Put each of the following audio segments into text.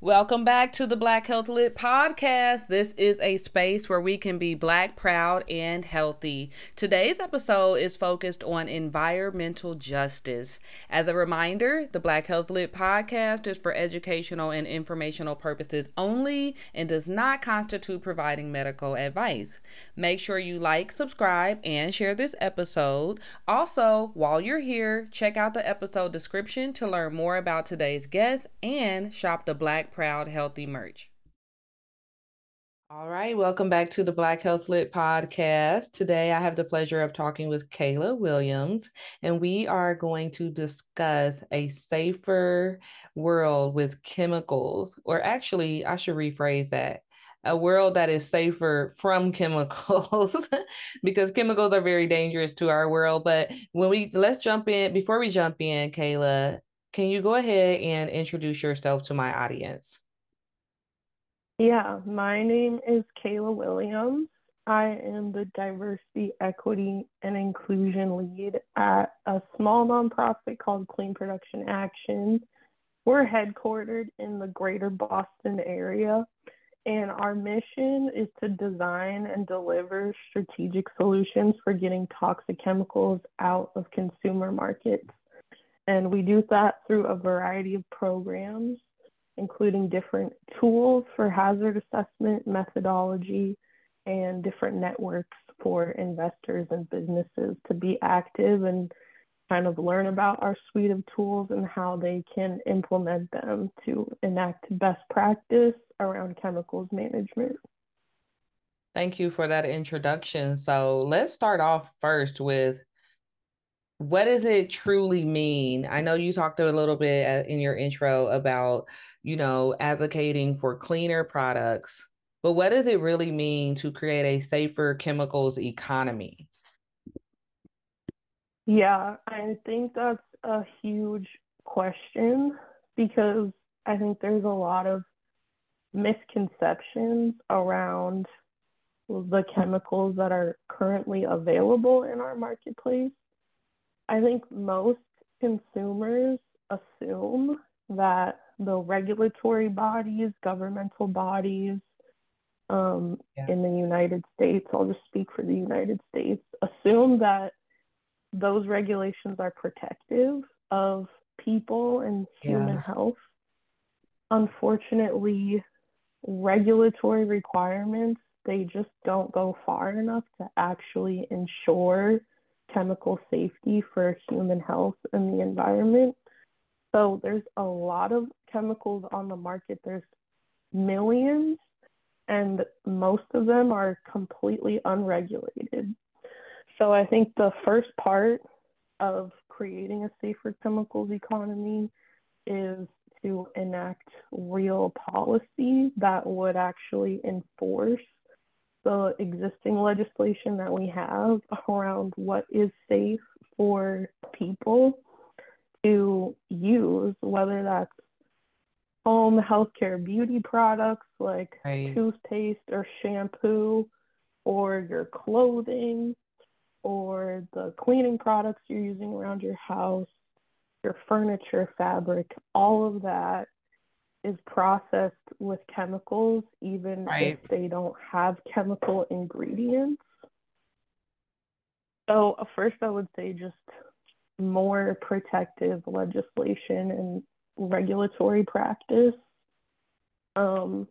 Welcome back to the Black Health Lit podcast. This is a space where we can be black, proud, and healthy. Today's episode is focused on environmental justice. As a reminder, the Black Health Lit podcast is for educational and informational purposes only and does not constitute providing medical advice. Make sure you like, subscribe, and share this episode. Also, while you're here, check out the episode description to learn more about today's guest and shop the Black proud, healthy merch. All right, welcome back to the Black Health Lit podcast. Today I have the pleasure of talking with Kayla Williams, and we are going to discuss a safer world with chemicals, or actually, I should rephrase that a world that is safer from chemicals because chemicals are very dangerous to our world. But when we let's jump in, before we jump in, Kayla, can you go ahead and introduce yourself to my audience? Yeah, my name is Kayla Williams. I am the diversity, equity, and inclusion lead at a small nonprofit called Clean Production Action. We're headquartered in the greater Boston area, and our mission is to design and deliver strategic solutions for getting toxic chemicals out of consumer markets. And we do that through a variety of programs, including different tools for hazard assessment, methodology, and different networks for investors and businesses to be active and kind of learn about our suite of tools and how they can implement them to enact best practice around chemicals management. Thank you for that introduction. So let's start off first with what does it truly mean? I know you talked a little bit uh, in your intro about, you know, advocating for cleaner products, but what does it really mean to create a safer chemicals economy? Yeah, I think that's a huge question because I think there's a lot of misconceptions around the chemicals that are currently available in our marketplace I think most consumers assume that the regulatory bodies, governmental bodies um, yeah. in the United States, I'll just speak for the United States, assume that those regulations are protective of people and human yeah. health. Unfortunately, regulatory requirements, they just don't go far enough to actually ensure chemical safety for human health and the environment. So there's a lot of chemicals on the market. There's millions, and most of them are completely unregulated. So I think the first part of creating a safer chemicals economy is to enact real policy that would actually enforce the existing legislation that we have around what is safe for people to use, whether that's home healthcare beauty products like right. toothpaste or shampoo, or your clothing, or the cleaning products you're using around your house, your furniture, fabric, all of that is processed with chemicals, even right. if they don't have chemical ingredients. So, uh, first, I would say just more protective legislation and regulatory practice. Um,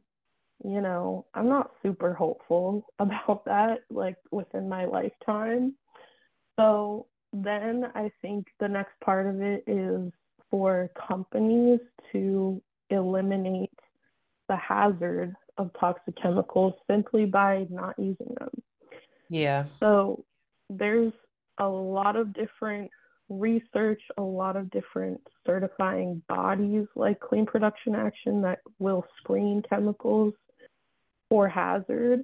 you know, I'm not super hopeful about that, like within my lifetime. So, then I think the next part of it is for companies to eliminate the hazard of toxic chemicals simply by not using them. Yeah. So there's a lot of different research, a lot of different certifying bodies like Clean Production Action that will screen chemicals for hazard.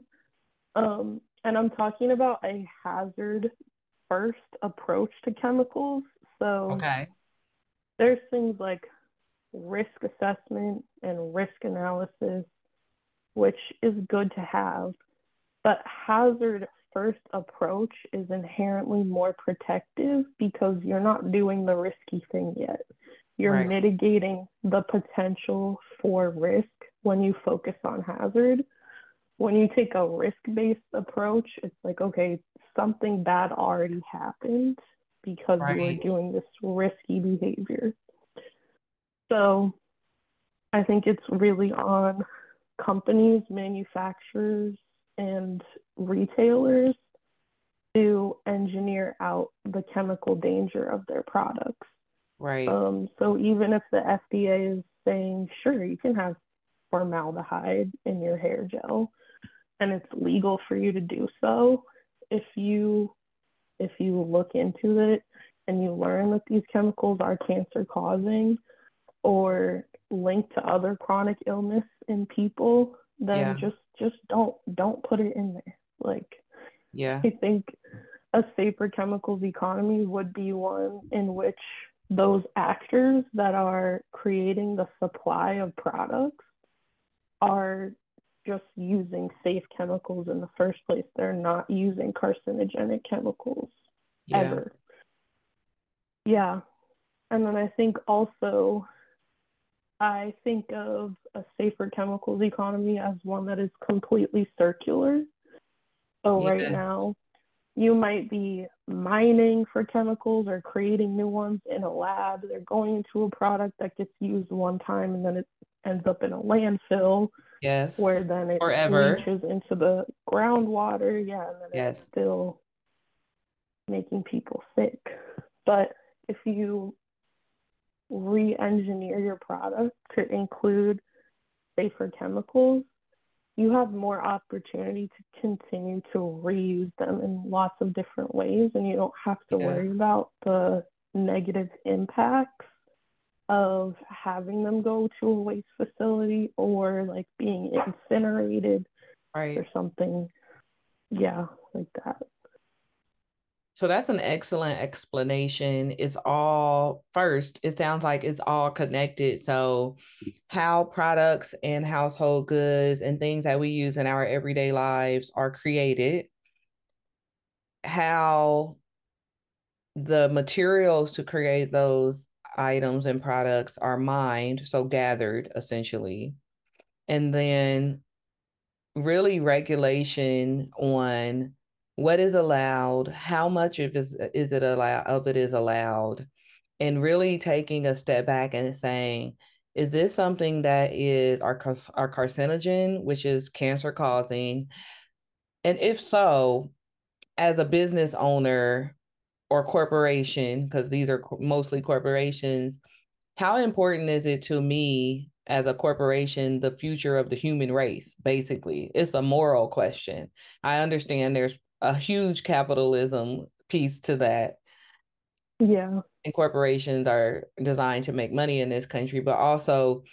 Um, and I'm talking about a hazard first approach to chemicals. So okay. there's things like risk assessment and risk analysis, which is good to have. But hazard first approach is inherently more protective because you're not doing the risky thing yet. You're Right. mitigating the potential for risk when you focus on hazard. When you take a risk-based approach, it's like, okay, something bad already happened because you were doing this risky behavior. So I think it's really on companies, manufacturers, and retailers to engineer out the chemical danger of their products. Right. Um, so even if the FDA is saying, sure, you can have formaldehyde in your hair gel, and it's legal for you to do so, if you if you look into it and you learn that these chemicals are cancer causing or linked to other chronic illness in people, then Yeah. just just don't don't put it in there. Like Yeah. I think a safer chemicals economy would be one in which those actors that are creating the supply of products are just using safe chemicals in the first place. They're not using carcinogenic chemicals Yeah. ever. Yeah. And then I think also, I think of a safer chemicals economy as one that is completely circular. So right now, you might be mining for chemicals or creating new ones in a lab. They're going into a product that gets used one time and then it ends up in a landfill Yes. where then it Forever. leaches into the groundwater. Yeah, and then Yes. it's still making people sick. But if you re-engineer your product to include safer chemicals, you have more opportunity to continue to reuse them in lots of different ways, and you don't have to Yeah. worry about the negative impacts of having them go to a waste facility or like being incinerated Right. or something. Yeah, like that. So that's an excellent explanation. It's all first, it sounds like it's all connected. So, how products and household goods and things that we use in our everyday lives are created, how the materials to create those items and products are mined, so gathered essentially, and then really regulation on what is allowed, how much of is is it allowed of it is allowed, and really taking a step back and saying, is this something that is our our carcinogen, which is cancer causing, and if so, as a business owner or corporation, because these are mostly corporations, how important is it to me as a corporation the future of the human race basically? It's a moral question. I understand there's a huge capitalism piece to that Yeah. and corporations are designed to make money in this country but also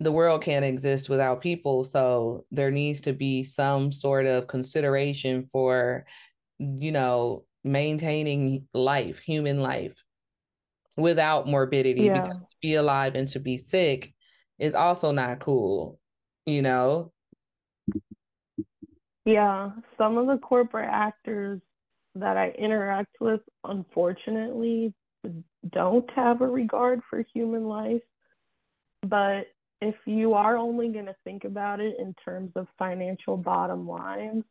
the world can't exist without people so there needs to be some sort of consideration for you know maintaining life human life without morbidity Yeah. because to be alive and to be sick is also not cool, you know? Yeah. Some of the corporate actors that I interact with, unfortunately, don't have a regard for human life. But if you are only going to think about it in terms of financial bottom lines,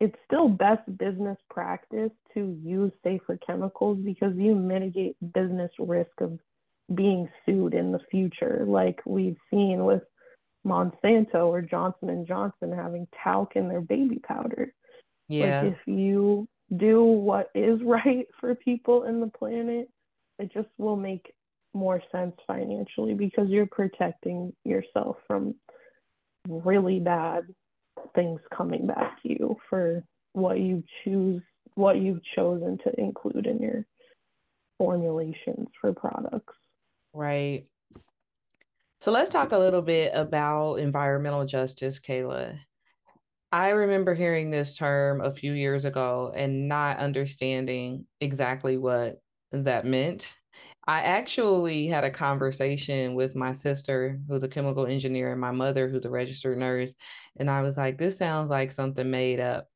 it's still best business practice to use safer chemicals because you mitigate business risk of being sued in the future like we've seen with Monsanto or Johnson and Johnson having talc in their baby powder. Yeah. Like if you do what is right for people in the planet, it just will make more sense financially because you're protecting yourself from really bad things coming back to you for what you choose what you've chosen to include in your formulations for products. Right. So let's talk a little bit about environmental justice, Kayla. I remember hearing this term a few years ago and not understanding exactly what that meant. I actually had a conversation with my sister, who's a chemical engineer, and my mother, who's a registered nurse. And I was like, this sounds like something made up.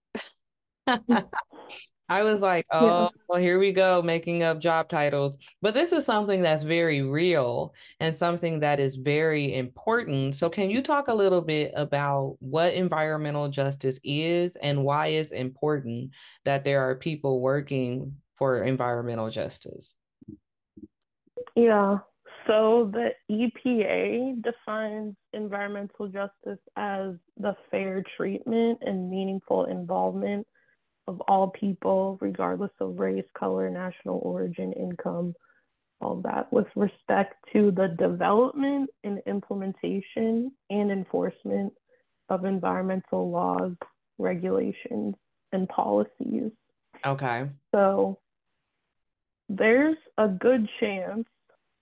I was like, oh, yeah. well, here we go, making up job titles. But this is something that's very real and something that is very important. So, can you talk a little bit about what environmental justice is and why it's important that there are people working for environmental justice? Yeah. So, the EPA defines environmental justice as the fair treatment and meaningful involvement of all people, regardless of race, color, national origin, income, all that, with respect to the development and implementation and enforcement of environmental laws, regulations, and policies. Okay. So there's a good chance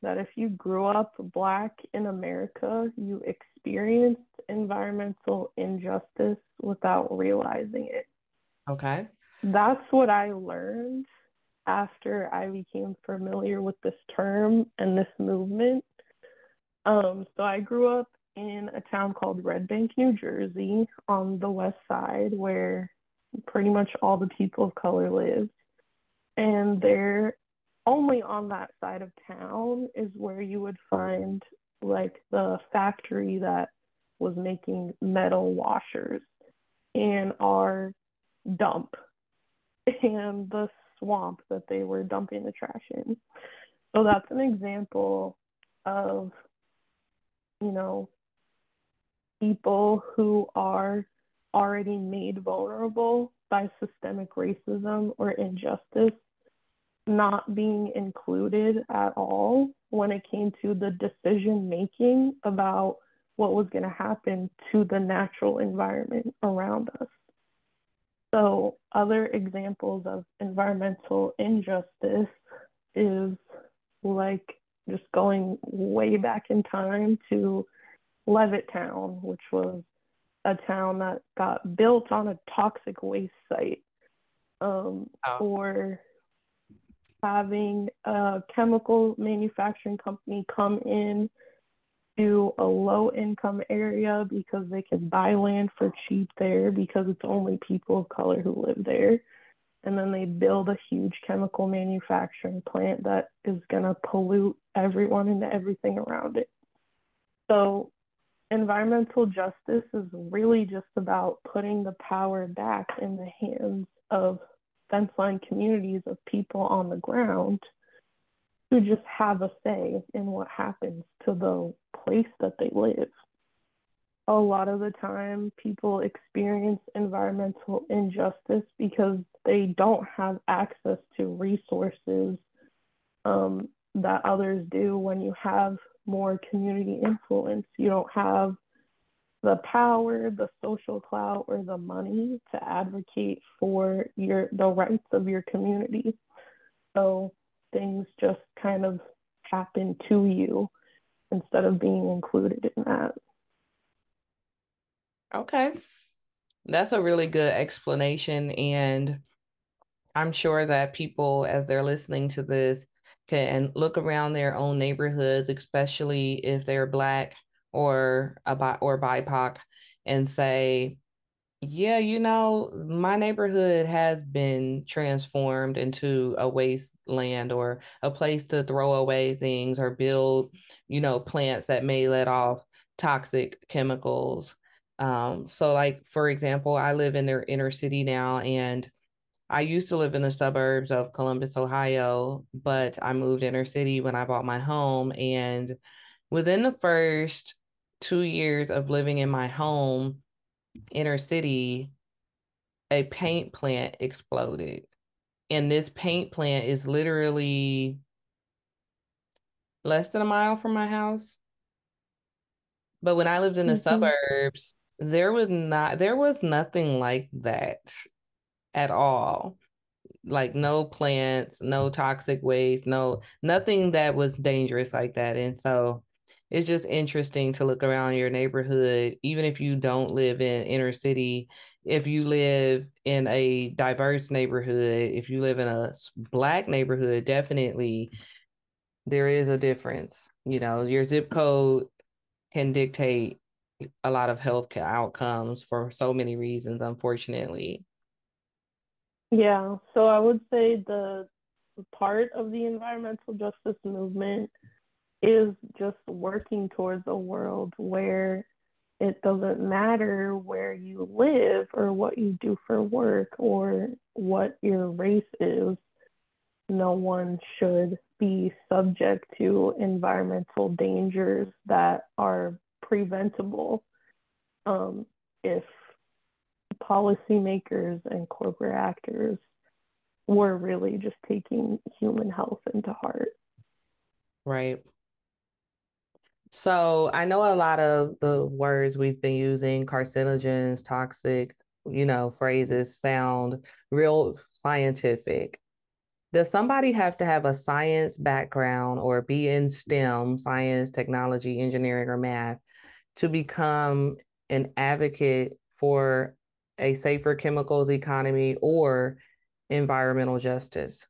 that if you grew up black in America, you experienced environmental injustice without realizing it. Okay. That's what I learned after I became familiar with this term and this movement. Um, so I grew up in a town called Red Bank, New Jersey, on the west side, where pretty much all the people of color live. And there, only on that side of town, is where you would find like the factory that was making metal washers. And our dump and the swamp that they were dumping the trash in. So that's an example of, you know, people who are already made vulnerable by systemic racism or injustice not being included at all when it came to the decision making about what was going to happen to the natural environment around us. So, other examples of environmental injustice is like just going way back in time to Levittown, which was a town that got built on a toxic waste site, um, oh. or having a chemical manufacturing company come in to a low income area because they can buy land for cheap there because it's only people of color who live there. And then they build a huge chemical manufacturing plant that is going to pollute everyone and everything around it. So, environmental justice is really just about putting the power back in the hands of fence line communities of people on the ground who just have a say in what happens to the place that they live. A lot of the time, people experience environmental injustice because they don't have access to resources um, that others do when you have more community influence. You don't have the power, the social clout, or the money to advocate for your the rights of your community. So things just kind of happen to you instead of being included in that. Okay. That's a really good explanation. And I'm sure that people, as they're listening to this, can look around their own neighborhoods, especially if they're Black or a bi- or BIPOC, and say, yeah, you know, my neighborhood has been transformed into a wasteland or a place to throw away things or build, you know, plants that may let off toxic chemicals. Um, so, like, for example, I live in their inner city now, and I used to live in the suburbs of Columbus, Ohio, but I moved inner city when I bought my home. And within the first two years of living in my home, inner city, a paint plant exploded. And this paint plant is literally less than a mile from my house. But when I lived in the mm-hmm. suburbs, there was not there was nothing like that at all. Like no plants, no toxic waste, no nothing that was dangerous like that. And so it's just interesting to look around your neighborhood, even if you don't live in inner city. If you live in a diverse neighborhood, if you live in a black neighborhood, definitely there is a difference. You know, your zip code can dictate a lot of health outcomes for so many reasons, unfortunately. Yeah, so I would say the part of the environmental justice movement is just working towards a world where it doesn't matter where you live or what you do for work or what your race is. No one should be subject to environmental dangers that are preventable um, if policymakers and corporate actors were really just taking human health into heart. Right. So I know a lot of the words we've been using, carcinogens, toxic, you know, phrases sound real scientific. Does somebody have to have a science background or be in STEM, science, technology, engineering, or math, to become an advocate for a safer chemicals economy or environmental justice?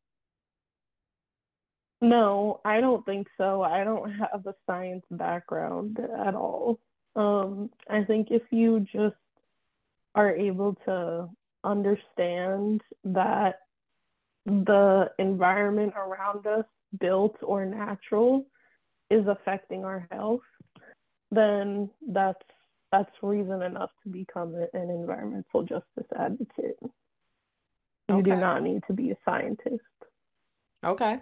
No, I don't think so. I don't have a science background at all. Um, I think if you just are able to understand that the environment around us, built or natural, is affecting our health, then that's that's reason enough to become an environmental justice advocate. You okay. do not need to be a scientist. Okay.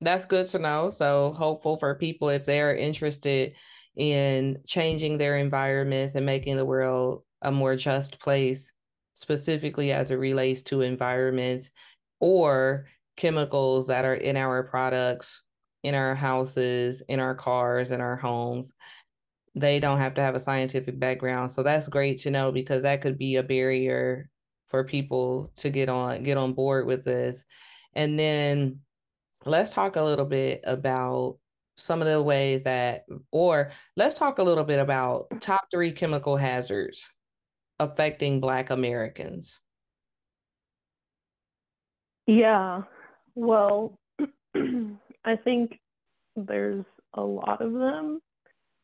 That's good to know. So hopeful for people if they're interested in changing their environments and making the world a more just place, specifically as it relates to environments or chemicals that are in our products, in our houses, in our cars, in our homes. They don't have to have a scientific background. So that's great to know because that could be a barrier for people to get on get on board with this. And then let's talk a little bit about some of the ways that or let's talk a little bit about top 3 chemical hazards affecting black Americans. Yeah. Well, I think there's a lot of them.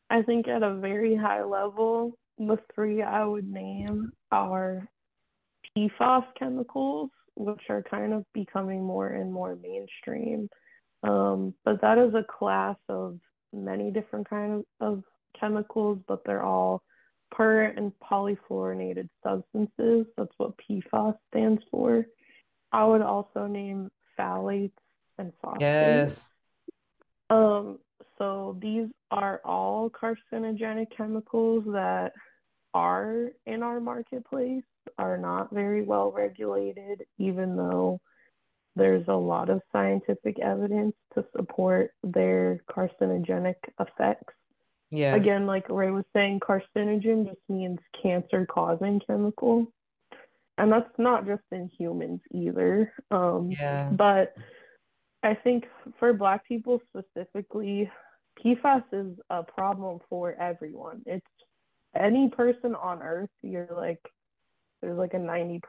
I think at a very high level, the three I would name are PFAS chemicals, which are kind of becoming more and more mainstream. Um, but that is a class of many different kinds of, of chemicals, but they're all per and polyfluorinated substances. That's what PFAS stands for. I would also name phthalates and phosphates. Yes. Um, so these are all carcinogenic chemicals that are in our marketplace, are not very well regulated, even though there's a lot of scientific evidence to support their carcinogenic effects. Yes. Again, like Ray was saying, carcinogen just means cancer causing chemical and that's not just in humans either. Um, yeah. But I think for Black people specifically, PFAS is a problem for everyone. It's any person on Earth. You're like, there's like a 90%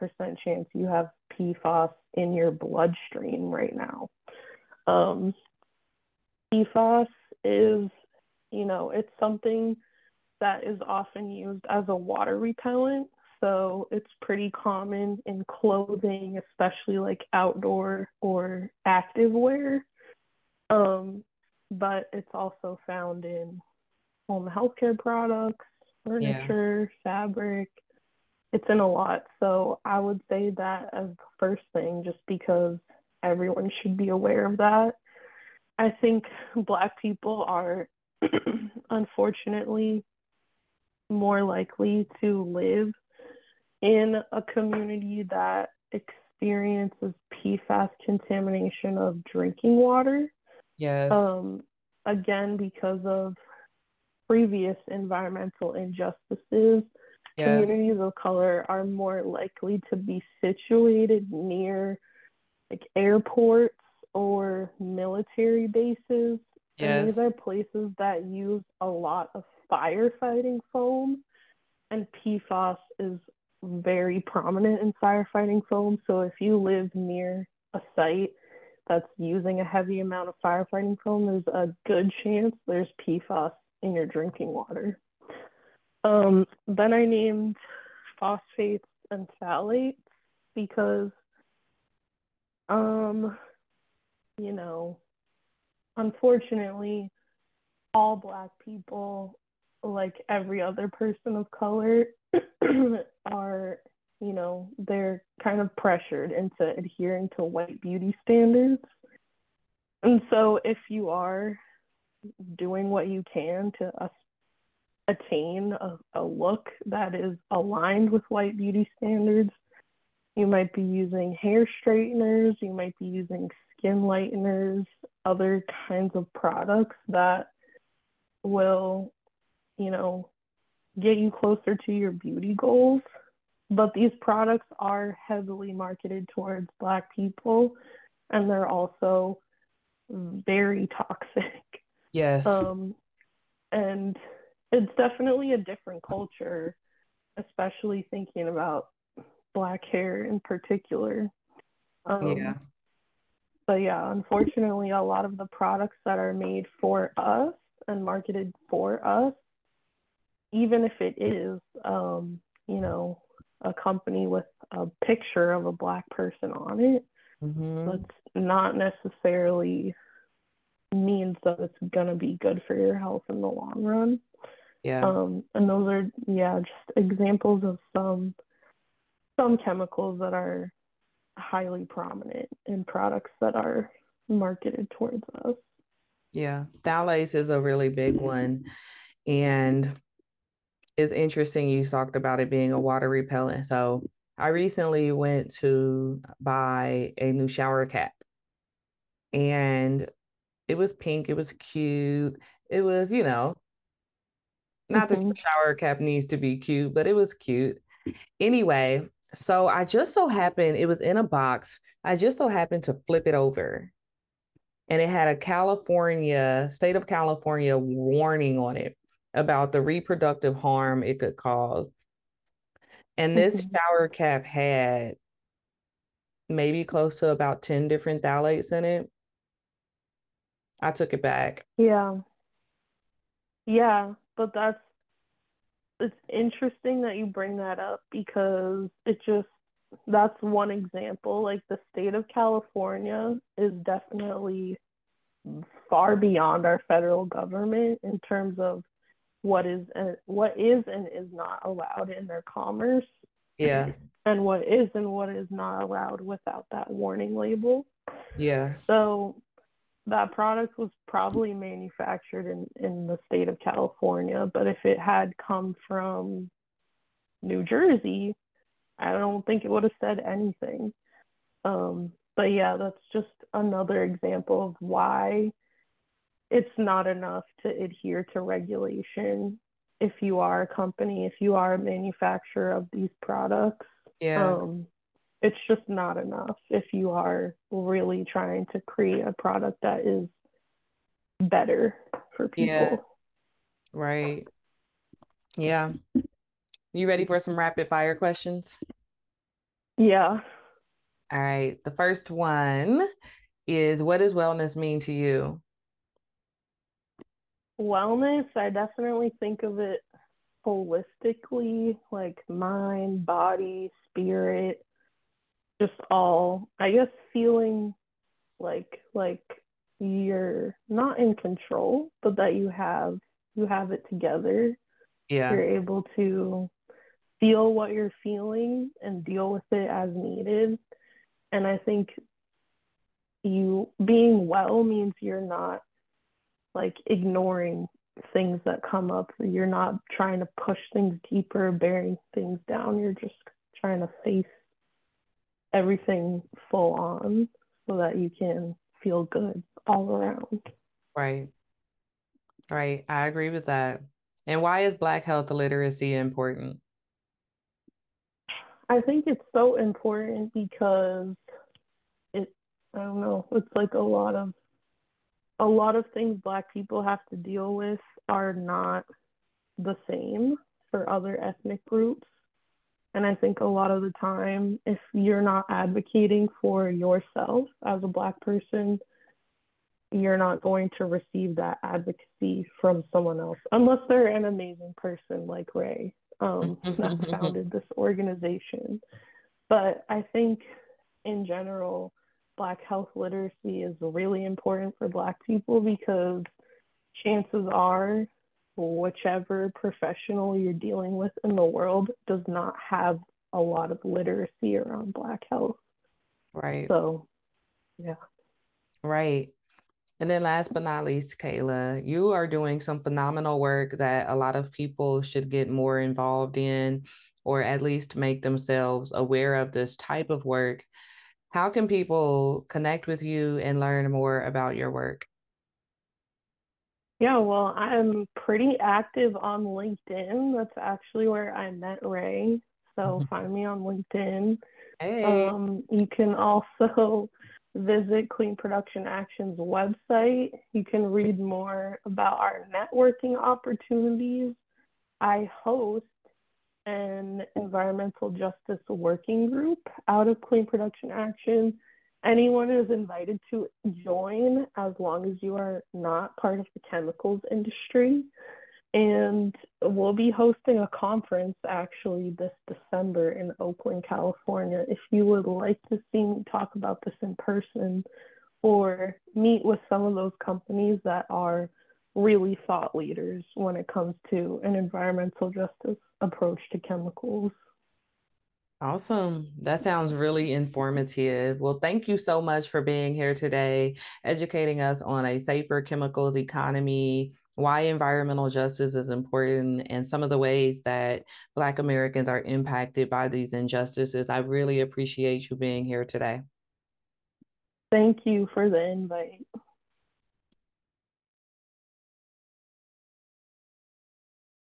chance you have PFAS in your bloodstream right now. Um, PFAS is, you know, it's something that is often used as a water repellent so it's pretty common in clothing, especially like outdoor or active wear. Um, but it's also found in home healthcare products, furniture, yeah. fabric. It's in a lot. So I would say that as the first thing, just because everyone should be aware of that. I think Black people are unfortunately more likely to live in a community that experiences PFAS contamination of drinking water. Yes. Um, again, because of previous environmental injustices, yes. communities of color are more likely to be situated near like airports or military bases. Yes. And these are places that use a lot of firefighting foam, and PFAS is very prominent in firefighting foam. So if you live near a site that's using a heavy amount of firefighting foam, there's a good chance there's PFAS in your drinking water. Um, then I named phosphates and phthalates because Um, you know, unfortunately, all Black people, like every other person of color, are, you know, they're kind of pressured into adhering to white beauty standards. And so if you are doing what you can to uh, attain a, a look that is aligned with white beauty standards, you might be using hair straighteners, you might be using skin lighteners, other kinds of products that will, you know, get you closer to your beauty goals. But these products are heavily marketed towards Black people and they're also very toxic. Yes. Um, and it's definitely a different culture, especially thinking about black hair in particular. Um, yeah. But yeah, unfortunately, a lot of the products that are made for us and marketed for us, even if it is, um, you know, a company with a picture of a black person on it, mm-hmm. that's not necessarily means that it's going to be good for your health in the long run. Yeah. Um, and those are, yeah, just examples of some some chemicals that are highly prominent in products that are marketed towards us. Yeah, phthalates is a really big one. And it's interesting you talked about it being a water repellent. So I recently went to buy a new shower cap and it was pink, it was cute. It was, you know, not mm-hmm. that shower cap needs to be cute, but it was cute. Anyway, so I just so happened, it was in a box. I just so happened to flip it over. And it had a California, state of California warning on it about the reproductive harm it could cause. And this mm-hmm. shower cap had maybe close to about 10 different phthalates in it. I took it back. Yeah. Yeah, but that's it's interesting that you bring that up because it just that's one example. Like the state of California is definitely far beyond our federal government in terms of what is and what is and is not allowed in their commerce. Yeah. And what is and what is not allowed without that warning label. Yeah. So that product was probably manufactured in, in the state of California, but if it had come from New Jersey, I don't think it would have said anything. Um, but yeah, that's just another example of why it's not enough to adhere to regulation if you are a company, if you are a manufacturer of these products. Yeah. Um, it's just not enough if you are really trying to create a product that is better for people. Yeah. Right. Yeah. You ready for some rapid fire questions? Yeah. All right. The first one is what does wellness mean to you? Wellness, I definitely think of it holistically, like mind, body, spirit, just all I guess feeling like like you're not in control, but that you have you have it together. Yeah. You're able to feel what you're feeling and deal with it as needed. And I think you being well means you're not like ignoring things that come up. You're not trying to push things deeper, bearing things down. You're just trying to face everything full on so that you can feel good all around. Right. Right. I agree with that. And why is Black health literacy important? I think it's so important because it, I don't know, it's like a lot of, a lot of things Black people have to deal with are not the same for other ethnic groups. And I think a lot of the time, if you're not advocating for yourself as a Black person, you're not going to receive that advocacy from someone else unless they're an amazing person like Ray um, that founded this organization. But I think in general, Black health literacy is really important for Black people because chances are, whichever professional you're dealing with in the world does not have a lot of literacy around Black health. Right. So, yeah. Right. And then last but not least, Kayla, you are doing some phenomenal work that a lot of people should get more involved in or at least make themselves aware of this type of work. How can people connect with you and learn more about your work? Yeah, well, I'm pretty active on LinkedIn. That's actually where I met Ray. So find me on LinkedIn. Hey. Um, you can also visit Clean Production Action's website. You can read more about our networking opportunities. I host an environmental justice working group out of Clean Production Action. Anyone is invited to join as long as you are not part of the chemicals industry. And we'll be hosting a conference actually this December in Oakland, California. If you would like to see me talk about this in person or meet with some of those companies that are really thought leaders when it comes to an environmental justice approach to chemicals. Awesome. That sounds really informative. Well, thank you so much for being here today, educating us on a safer chemicals economy, why environmental justice is important, and some of the ways that Black Americans are impacted by these injustices. I really appreciate you being here today. Thank you for the invite.